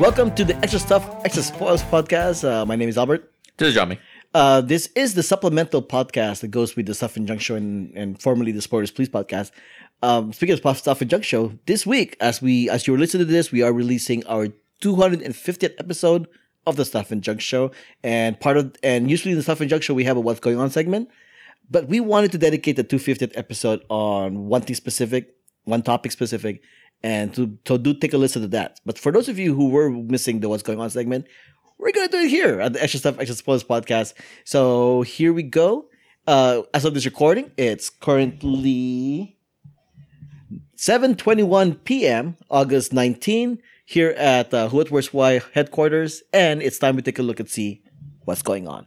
Welcome to the Extra Stuff, Extra Spoils podcast. Uh, my name is Albert. This is Johnny. Uh, this is the supplemental podcast that goes with the Stuff and Junk Show and, and formerly the Sporters Please podcast. Um, speaking of Stuff and Junk Show, this week, as we as you are listening to this, we are releasing our 250th episode of the Stuff and Junk Show. And part of and usually in the Stuff and Junk Show we have a What's Going On segment, but we wanted to dedicate the 250th episode on one thing specific, one topic specific, and to to do take a listen to that. But for those of you who were missing the What's Going On segment, we're gonna do it here at the Extra Stuff Extra Spoilers podcast. So here we go. Uh, as of this recording, it's currently 7:21 p.m. August 19 here at uh, Who What Where's Why headquarters, and it's time we take a look and see what's going on.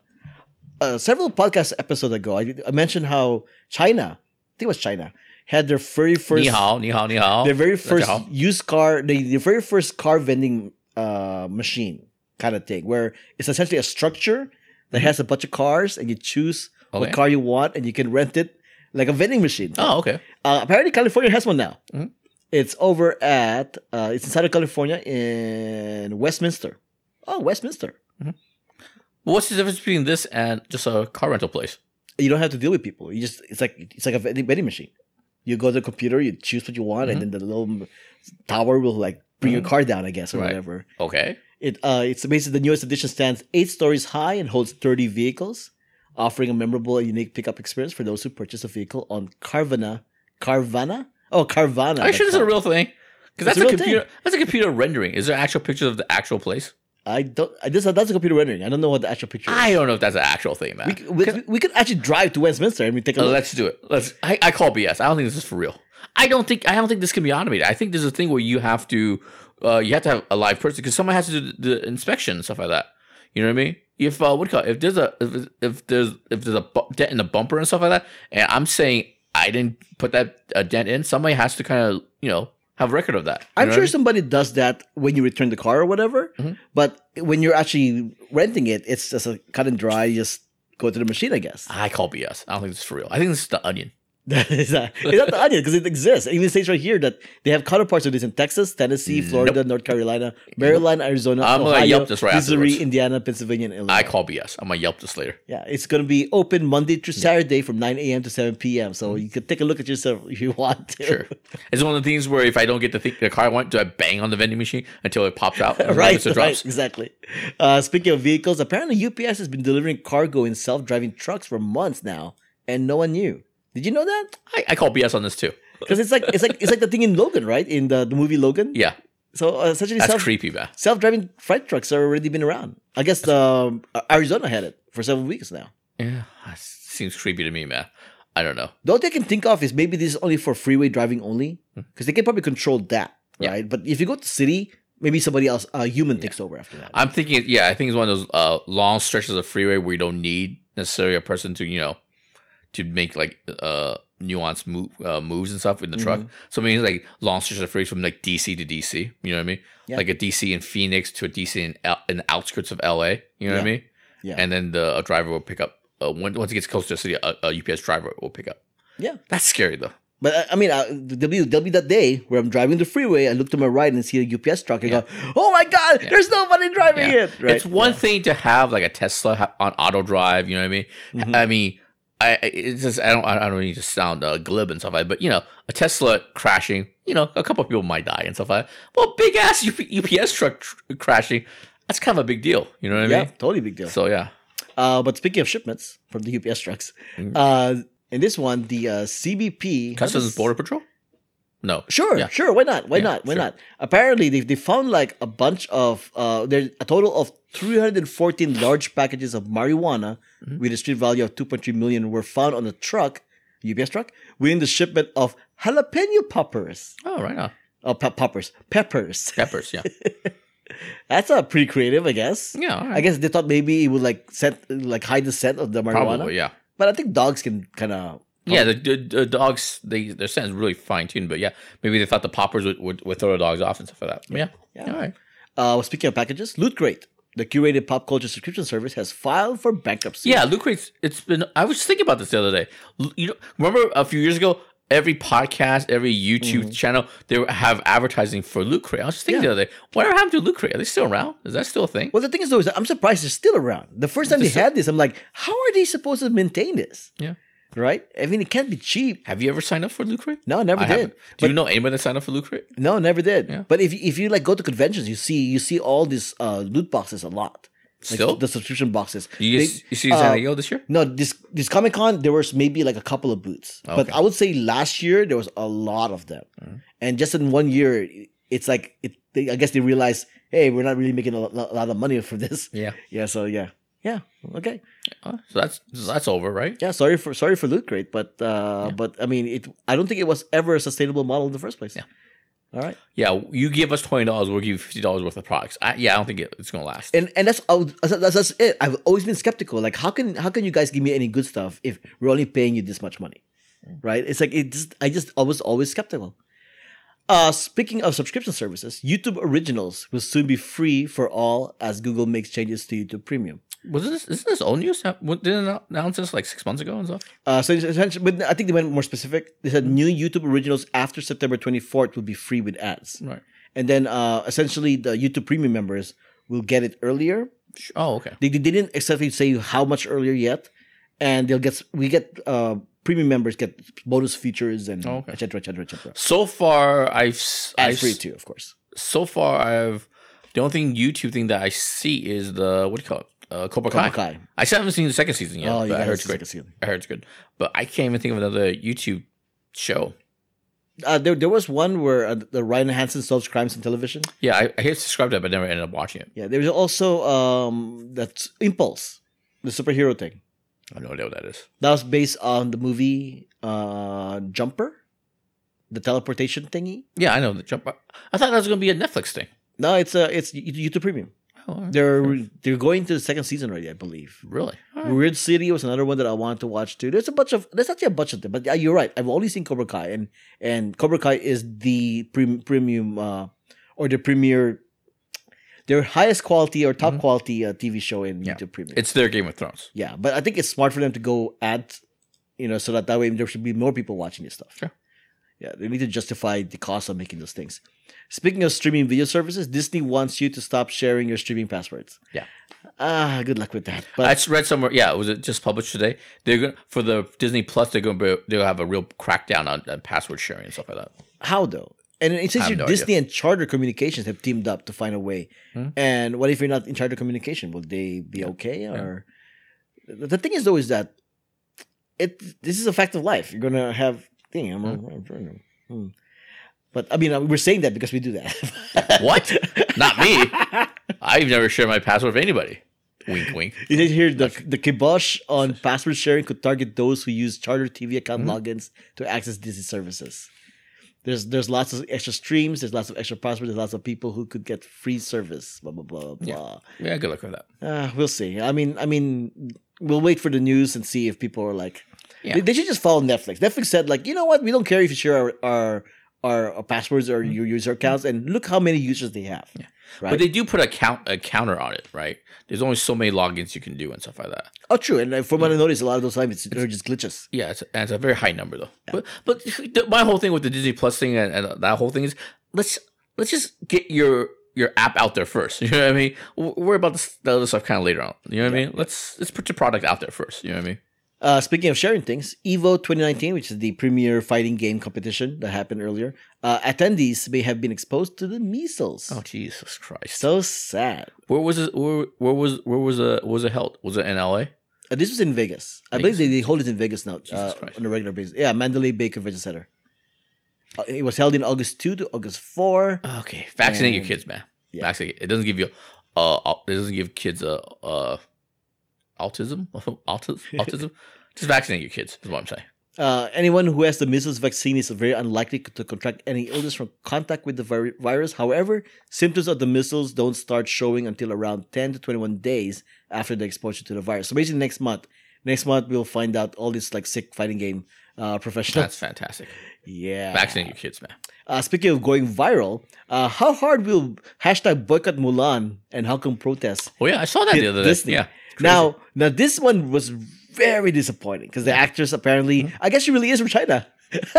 Uh, several podcast episodes ago, I, I mentioned how China, I think it was China, had their very first Ni hao, ni hao, ni hao. their very first 大家好 used car, the, the very first car vending uh, machine kind of thing, where it's essentially a structure that has a bunch of cars, and you choose what Okay. car you want, and you can rent it like a vending machine. Oh, okay. Uh, apparently, California has one now. Mhm. It's over at uh, it's in Southern California in Westminster. Oh, Westminster. What's the difference between this and just a car rental place? You don't have to deal with people. You just it's like it's like a vending, vending machine. You go to the computer, you choose what you want, and then the little tower will like bring your car down, I guess, or Right. whatever. Okay. It uh, it's basically the newest edition stands eight stories high and holds thirty vehicles, offering a memorable and unique pickup experience for those who purchase a vehicle on Carvana. Carvana? Oh, Carvana. Are you sure is a real thing? Because that's a a, computer. That's a computer rendering. Is there actual pictures of the actual place? I don't. I- This that's a computer rendering. I don't know what the actual picture. is. I don't know if that's an actual thing, man. We, we, we could actually drive to Westminster and we take a Uh, look. let's do it. Let's. I, I call BS. I don't think this is for real. I don't think. I don't think this can be automated. I think there's a thing where you have to. Uh, you have to have a live person because someone has to do the, the inspection and stuff like that. You know what I mean? If uh, what call if there's a if, if there's if there's a dent in the bumper and stuff like that, and I'm saying I didn't put that uh, dent in, somebody has to kind of you know have record of that. I'm sure somebody does that when you return the car or whatever. Mm-hmm. But when you're actually renting it, it's just a cut and dry. You just go to the machine, I guess. I. I call BS. I don't think this is for real. I think this is the onion. it's not, it's not the onion because it exists. It even states right here that they have counterparts of this in Texas, Tennessee, Florida, North Carolina, Maryland, Arizona, I'm gonna Ohio, Yelp this right Missouri, afterwards. Indiana, Pennsylvania, and Illinois. I call BS. I'm gonna Yelp this later. yeah, it's going to be open Monday through Saturday from 9 a.m. to 7 p.m. So you can take a look at yourself if you want to. Sure. It's one of the things where if I don't get the, thing, the car I want, do I bang on the vending machine until it pops out? right, right, exactly. Uh, speaking of vehicles, apparently UPS has been delivering cargo in self-driving trucks for months now, and no one knew. Did you know that? I, I call BS on this too. Because it's like it's like it's like the thing in Logan, right? In the, the movie Logan. Yeah, So uh, essentially, that's self, creepy, man. self-driving freight trucks are already been around. I guess um, Arizona had it for several weeks now. Yeah, seems creepy to me, man. I don't know. The only thing I can think of is maybe this is only for freeway driving only, because they can probably control that, Hmm. Yeah. right? But if you go to city, maybe somebody else, a human, takes over after that. I'm thinking, yeah, I think it's one of those uh, long stretches of freeway where you don't need necessarily a person to, you know, to make like uh nuanced move, uh, moves and stuff in the truck. Mm-hmm. So it means like long stretches of freeway from like DC to DC. You know what I mean? Yeah. Like a DC in Phoenix to a DC in, L- in the outskirts of LA. You know what I mean? Yeah. And then the a driver will pick up. Uh, when, once it gets close to the city, a, a UPS driver will pick up. Yeah. That's scary though. But I mean, uh, there'll, be, there'll be that day where I'm driving the freeway, I look to my right and see a UPS truck, and Yeah. go, "Oh my God, there's nobody driving Yeah. it!" Right? It's one thing to have like a Tesla ha- on auto drive. You know what I mean? Mm-hmm. I mean, I I- it's just I don't I don't need to sound uh, glib and stuff like, that, but you know, a Tesla crashing, you know, a couple of people might die and stuff like that. Well, big ass UP- UPS truck tr- crashing, that's kind of a big deal. You know what I yeah, mean? totally big deal. So yeah, Uh, but speaking of shipments from the UPS trucks, Mm-hmm. uh, in this one, the uh, CBP Customs Border Patrol. No, Sure, Yeah. sure. Why not? Why Yeah, not? Why sure. not? Apparently, they, they found like a bunch of uh, there's a total of 314 large packages of marijuana Mm-hmm. with a street value of 2.3 million were found on a truck, UPS truck, within the shipment of jalapeno poppers. Oh, right on. Oh, pe- poppers, peppers. Peppers. Yeah. That's uh, pretty creative, I guess. Yeah. All right. I guess they thought maybe it would like set, like hide the scent of the marijuana. Probably. Yeah. But I think dogs can kind of. Yeah, the, the, the dogs, they their scent is really fine tuned, but yeah, maybe they thought the poppers would, would, would throw the dogs off and stuff like that. Yeah, Yeah. All right. Uh, speaking of packages, Loot Crate, the curated pop culture subscription service, has filed for bankruptcy. Yeah, Loot Crates. It's been. I was thinking about this the other day. You know, remember a few years ago, every podcast, every YouTube channel, they have advertising for Loot Crate. I was just thinking Mm-hmm. Yeah. the other day, whatever happened to Loot Crate? Are they still around? Is that still a thing? Well, the thing is, though, is that I'm surprised they're still around. The first time they Just- had this, I'm like, how are they supposed to maintain this? Yeah. Right? I mean, it can't be cheap. Have you ever signed up for Loot Crate? No, never I did. haven't. Do you know anybody that signed up for Loot Crate? No, never did. Yeah. But if you- if you like go to conventions, you see you see all these uh, loot boxes a lot. Like Still? the subscription boxes. You, They- you see uh, San Diego this year? No, this this Comic Con there was maybe like a couple of booths, but Okay. Mm-hmm. I would say last year there was a lot of them, and just in one year, it's like it. They, I guess they realized, hey, we're not really making a, a lot of money for this. Yeah. Yeah, so yeah, yeah, okay, Uh, so that's that's over, right? yeah. Sorry for sorry for Loot Crate, but uh, but I mean, it. I don't think it was ever a sustainable model in the first place. Yeah. All right. Yeah, you give us twenty dollars, we'll give you fifty dollars worth of products. I, yeah, I don't think it, it's gonna last. and and that's, that's that's that's it. I've always been skeptical. Like, how can how can you guys give me any good stuff if we're only paying you this much money, right? It's like it just I just I was always skeptical. Uh, speaking of subscription services, YouTube Originals will soon be free for all as Google makes changes to YouTube Premium. Was this isn't this old news? What- Didn't it announce this like six months ago and stuff? Uh, so essentially, but I think they went more specific. They said new YouTube Originals after September 24th will be free with ads, Right. and then uh, essentially the YouTube Premium members will get it earlier Oh, okay. They, they didn't exactly say how much earlier yet, and they'll get we get uh premium members get bonus features and Oh, okay. et cetera, et cetera, et cetera. So far, I've And I've free too, of course. So far, I've the only thing YouTube thing that I see is the what do you call it? Uh, Cobra Kai. Cobra Kai. I still haven't seen the second season yet. oh, but I heard it's great. Second season. I heard it's good, but I can't even think of another YouTube show. Uh, there, there was one where uh, the Ryan Hansen solves crimes on television. Yeah, I, I hit subscribe to it, but never ended up watching it. Yeah, there's also um that's Impulse, the superhero thing. I have no idea what that is. That was based on the movie uh Jumper, the teleportation thingy. Yeah, I know the Jumper. I thought that was gonna be a Netflix thing. No, it's uh it's YouTube Premium. Oh. They're they're going to the second season already, I believe. really? All right. Weird City was another one that I wanted to watch too. There's a bunch of there's actually a bunch of them, but yeah, you're right. I've only seen Cobra Kai, and and Cobra Kai is the pre- premium uh, or the premier, their highest quality or top quality uh, TV show in Mm-hmm. Yeah. YouTube Premium. It's their Game of Thrones. yeah, but I think it's smart for them to go ad, you know, so that that way there should be more people watching this stuff. Sure. Yeah, they need to justify the cost of making those things. Speaking of streaming video services, Disney wants you to stop sharing your streaming passwords. Yeah. Ah, good luck with that. But I just read somewhere. Yeah, was it just published today? They're going for the Disney Plus. They're going to they'll have a real crackdown on, on password sharing and stuff like that. How though? And it says no Disney and Charter Communications have teamed up to find a way. Hmm. And what if you're not in Charter Communication? Will they be okay? Or the the thing is though is that it this is a fact of life. You're gonna have thing. I'm, I'm- hmm. But I mean, uh, we're saying that because we do that. What? Not me. I've never shared my password with anybody. Wink, wink. You did hear the the kibosh on password sharing could target those who use Charter TV account logins to access Disney services. There's there's lots of extra streams. There's lots of extra passwords. There's lots of people who could get free service. Blah blah blah blah. Yeah, good luck with that. Uh, we'll see. I mean, I mean, we'll wait for the news and see if people are like. Yeah. They, they should just follow Netflix. Netflix said like, you know what? We don't care if you share our our, our, our passwords or mm-hmm. your user accounts, and look how many users they have. Yeah. Right. But they do put a count a counter on it, right? There's only so many logins you can do and stuff like that. oh, true. And from what I noticed, a lot of those times it's, they're just glitches. Yeah, it's, and it's a very high number though. But but the, my whole thing with the Disney Plus thing and, and that whole thing is let's let's just get your your app out there first. You know what I mean? W- Worry about this, the other stuff kind of later on. You know what I mean? Let's let's put your product out there first. You know what I mean? Uh, speaking of sharing things, Evo 2019, which is the premier fighting game competition that happened earlier, uh, attendees may have been exposed to the measles. Oh Jesus Christ! So sad. where was it? Where, where was where was it? Was it held? Was it in L.A.? Uh, this was in Vegas. I Vegas. believe they, they hold it in Vegas now uh, Christ. on a regular basis. Yeah, Mandalay Bay Convention Center. Uh, it was held in August 2 to August 4. Okay, vaccinate your kids, man. yeah. Vaccinate. It doesn't give you uh, it doesn't give kids a uh, autism, autism, autism. Just vaccinate your kids. Is what I'm saying. Uh, anyone who has the measles vaccine is very unlikely to contract any illness from contact with the vi- virus. However, symptoms of the measles don't start showing until around 10 to 21 days after the exposure to the virus. So basically, next month, next month we'll find out all these like sick fighting game uh, professionals. That's fantastic. yeah. Vaccinate your kids, man. Uh, speaking of going viral, uh, how hard will hashtag boycott Mulan and Hong Kong protests Oh yeah, I saw that the other day. Yeah. Now, now this one was very disappointing because the actress apparently, I guess she really is from China.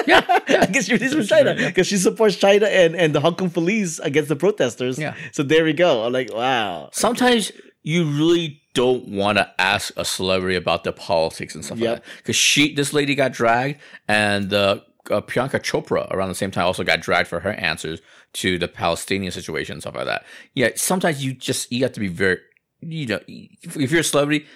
Yeah, I guess she's from China because she supports China and, and the Hong Kong police against the protesters. Yeah. So there we go. I'm like, wow. Sometimes you really don't want to ask a celebrity about their politics and stuff Yep. like that. Because she, this lady got dragged, and uh, uh, Priyanka Chopra around the same time also got dragged for her answers to the Palestinian situation and stuff like that. Yeah, sometimes you just you have to be very, you know, if, if you're a celebrity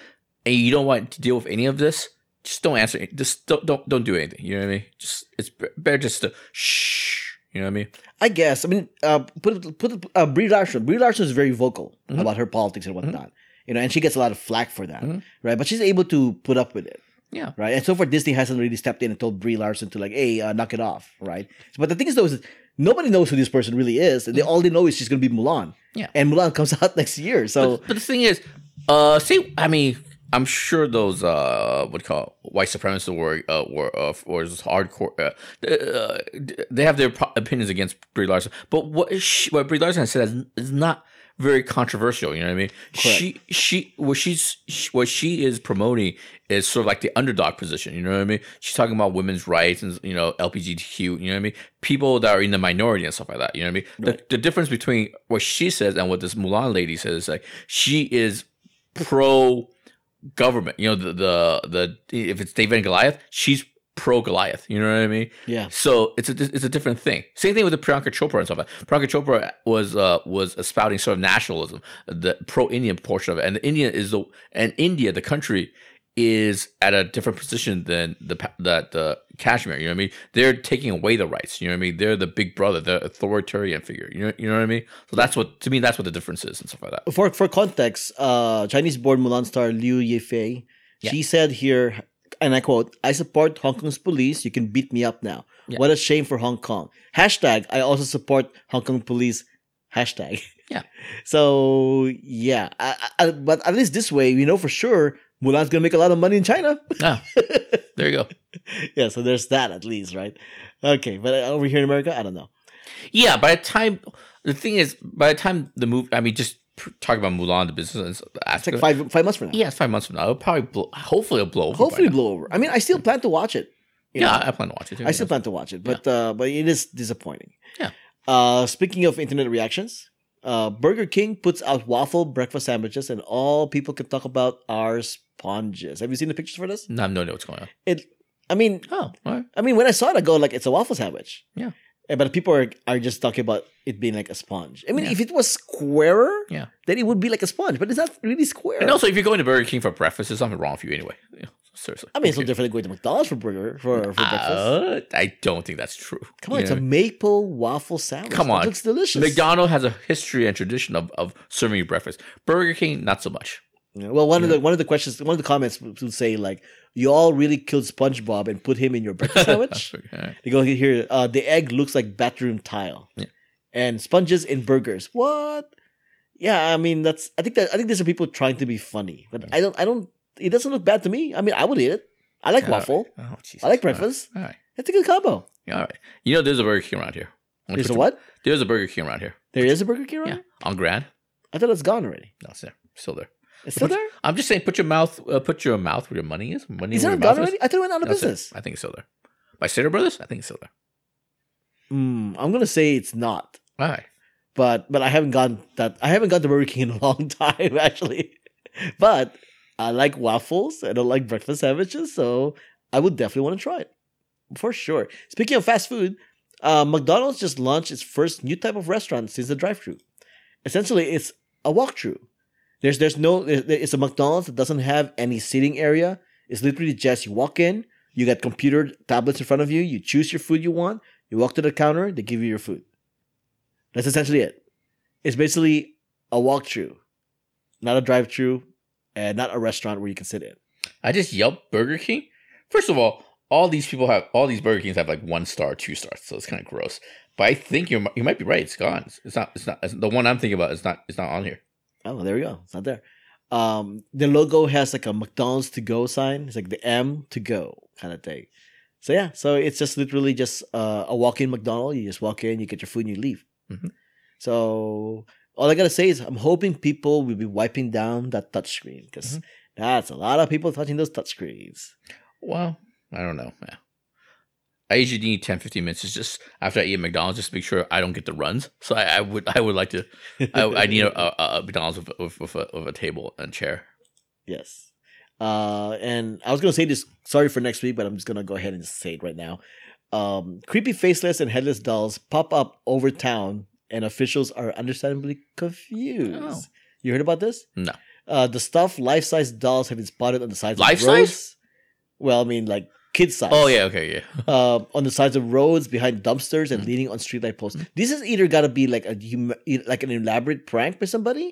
and you don't want to deal with any of this, just don't answer. Just don't don't don't do anything. You know what I mean? Just it's better just to shh. You know what I mean? I guess. I mean, uh, put put uh, Brie Larson. Brie Larson is very vocal Mhm. about her politics and whatnot. You know, and she gets a lot of flack for that, Mhm. right? But she's able to put up with it. Yeah. Right. And so far, Disney hasn't really stepped in and told Brie Larson to like, hey, uh, knock it off. Right. But the thing is, though, is nobody knows who this person really is. And they all they know is she's going to be Mulan. Yeah. And Mulan comes out next year. So but, but the thing is, uh, see, I mean, I'm sure those uh, what call it, white supremacists were uh, were uh, or hardcore. Uh, uh, they have their pro- opinions against Brie Larson, but what she, what Brie Larson has said is, is not very controversial. You know what I mean? She she what she's she, what she is promoting is sort of like the underdog position. You know what I mean? She's talking about women's rights and you know LGBTQ. You know what I mean? People that are in the minority and stuff like that. You know what I mean? The, the difference between what she says and what this Mulan lady says is like she is pro government. You know the the the if it's David and Goliath, she's pro Goliath. You know what I mean? yeah. So it's a it's a different thing. Same thing with the Priyanka Chopra and stuff. Priyanka Chopra was uh was spouting sort of nationalism, the pro Indian portion of it, and the India is the and India the country is at a different position than the that the Kashmir. You know what I mean? They're taking away the rights. You know what I mean? They're the big brother, the authoritarian figure. You know you know what I mean? So that's what to me that's what the difference is and stuff like that. For for context, uh, Chinese-born Mulan star Liu Yifei, she said here, and I quote: "I support Hong Kong's police. You can beat me up now. Yeah. What a shame for Hong Kong." Hashtag I also support Hong Kong police. Hashtag. Yeah. So yeah, I, I, but at least this way, we know for sure Mulan's gonna make a lot of money in China. Ah, there you go. yeah, so there's that at least, right? Okay, but uh, over here in America, I don't know. Yeah, by the time the thing is, by the time the movie, I mean, just pr- talk about Mulan, the business It's like five five months from now. Yeah, it's five months from now. It'll probably blow. Hopefully, it'll blow. Over Hopefully, blow over. I mean, I still plan to watch it. Yeah, know. I plan to watch it. Too, I still yeah. plan to watch it, but uh, but it is disappointing. Yeah. Uh, speaking of internet reactions, uh, Burger King puts out waffle breakfast sandwiches, and all people can talk about are sponges. Have you seen the pictures for this? No, I have no idea what's going on. It. I mean, Oh, right. I mean, when I saw it, I go like, it's a waffle sandwich. Yeah. Eh, But people are, are just talking about it being like a sponge. I mean, Yeah. if it was squarer, Yeah. then it would be like a sponge, but it's not really square. And also, if you're going to Burger King for breakfast, there's something wrong with you anyway. Yeah, seriously. I mean, it's no different than going to McDonald's for burger for, for breakfast. Uh, I don't think that's true. Come on, You it's a maple waffle sandwich. Come That on. looks delicious. McDonald's has a history and tradition of, of serving you breakfast. Burger King, not so much. Yeah, well, one of the one of the questions, one of the comments would say like, "You all really killed SpongeBob and put him in your breakfast sandwich." Right. they go here. Uh, the egg looks like bathroom tile, Yeah. and sponges in burgers. What? Yeah, I mean that's. I think that I think there's some people trying to be funny, but I don't. I don't. It doesn't look bad to me. I mean, I would eat it. I like All right. waffle. Oh, Jesus. I like breakfast. All right. It's a good combo. All right. You know, there's a Burger King around here. There's a what? There's a Burger King around here. There is a Burger King around. Yeah. here? On Grand. I thought it's gone already. No, it's there. Still there. It's still Put- there. I'm just saying, put your mouth, uh, put your mouth where your money is. Money Is it gone already? I thought it went out of No, business. I think it's still there. By Stater Brothers, I think it's still there. Mm, I'm gonna say it's not. All right. but but I haven't gone that I haven't gone the Burger King in a long time actually. But I like waffles and I like breakfast sandwiches, so I would definitely want to try it for sure. Speaking of fast food, uh, McDonald's just launched its first new type of restaurant since the drive-through. Essentially, it's a walkthrough. There's there's no it's a McDonald's that doesn't have any seating area. It's literally just you walk in, you got computer tablets in front of you, you choose your food you want, you walk to the counter, they give you your food. That's essentially it. It's basically a walkthrough, not a drive-through, and not a restaurant where you can sit in. I just yelped Burger King. First of all, all these people have all these Burger Kings have like one star, two stars, so it's kind of gross. But I think you you might be right. It's gone. It's not. It's not. It's, the one I'm thinking about is not. It's not on here. Oh, there we go. It's not there. Um, the logo has like a McDonald's to go sign. It's like the M to go kind of thing. So yeah, so it's just literally just uh, a walk-in McDonald's. You just walk in, you get your food, and you leave. Mhm. So all I gotta say is I'm hoping people will be wiping down that touchscreen because Mhm. that's a lot of people touching those touchscreens. Well, I don't know. Yeah. I usually need 10, 15 minutes. It's just after I eat at McDonald's, just to make sure I don't get the runs. So I, I would I would like to. I, I need a, a, a McDonald's with, with, with, a, with a table and chair. Yes. Uh, and I was gonna say this. Sorry for next week, but I'm just gonna go ahead and say it right now. Um, creepy faceless and headless dolls pop up over town, and officials are understandably confused. Oh. You heard about this? No. Uh, the stuffed life-size dolls have been spotted on the sides Life of size? roads. Well, I mean, like kid size. Oh yeah, okay, yeah. uh, on the sides of roads, behind dumpsters, Mm-hmm. and leaning on streetlight posts. This is either got to be like a hum- like an elaborate prank by somebody,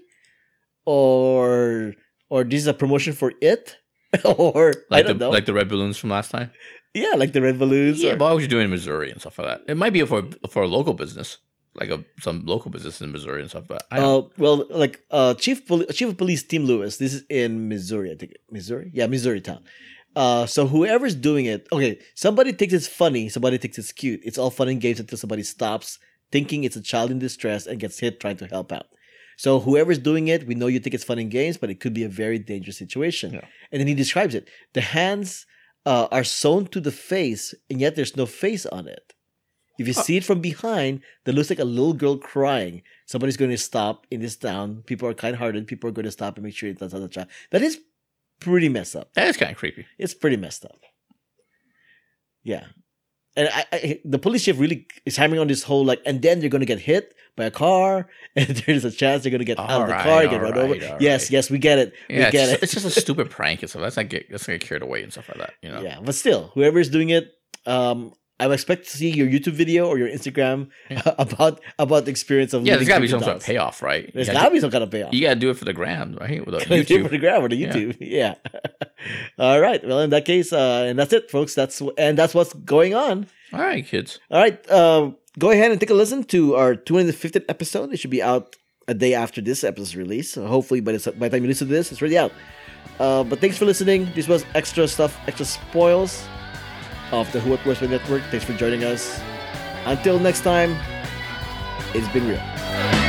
or or this is a promotion for it, or I Like don't the know. like the red balloons from last time. yeah, like the red balloons. Yeah, or- but you do it in Missouri and stuff like that? It might be for for a local business, like a some local business in Missouri and stuff. But I don't, uh, well, like uh, chief Poli- chief of police Tim Lewis. This is in Missouri, I think. Missouri, yeah, Missouri town. Uh, so whoever's doing it, okay, somebody thinks it's funny, somebody thinks it's cute. It's all fun and games until somebody stops thinking it's a child in distress and gets hit trying to help out. So whoever's doing it, we know you think it's fun and games, but it could be a very dangerous situation. Yeah. And then he describes it: the hands uh, are sewn to the face, and yet there's no face on it. If you see it from behind, that looks like a little girl crying. Somebody's going to stop in this town. People are kind-hearted. People are going to stop and make sure that's not a child. That is pretty messed up. that is kind of creepy. It's pretty messed up. Yeah, and I, I, the police chief really is hammering on this whole like, and then they're going to get hit by a car, and there's a chance they're going to get out of the car, get run alright, over. Yes, yes, we get it. Yeah, we get just, it. it's just a stupid prank and stuff. Let's not get let's not get carried away and stuff like that. You know. Yeah, but still, whoever's doing it, um, I expect to see your YouTube video or your Instagram Yeah. about about the experience of the Yeah, there's got to be some sort of payoff, right? There's got gotta, to be some kind of payoff. you gotta do it for the gram, right? With Gotta it for the grab or the Yeah. YouTube. Yeah. All right. Well, in that case, uh, and that's it, folks. That's and that's what's going on. All right, kids. All right. Uh, go ahead and take a listen to our 250th episode. It should be out a day after this episode's release. So hopefully, by, this, by the time you listen to this, it's already out. Uh, but thanks for listening. This was extra stuff, extra spoils of the Who What Worst Network. Thanks for joining us. Until next time, it's been real.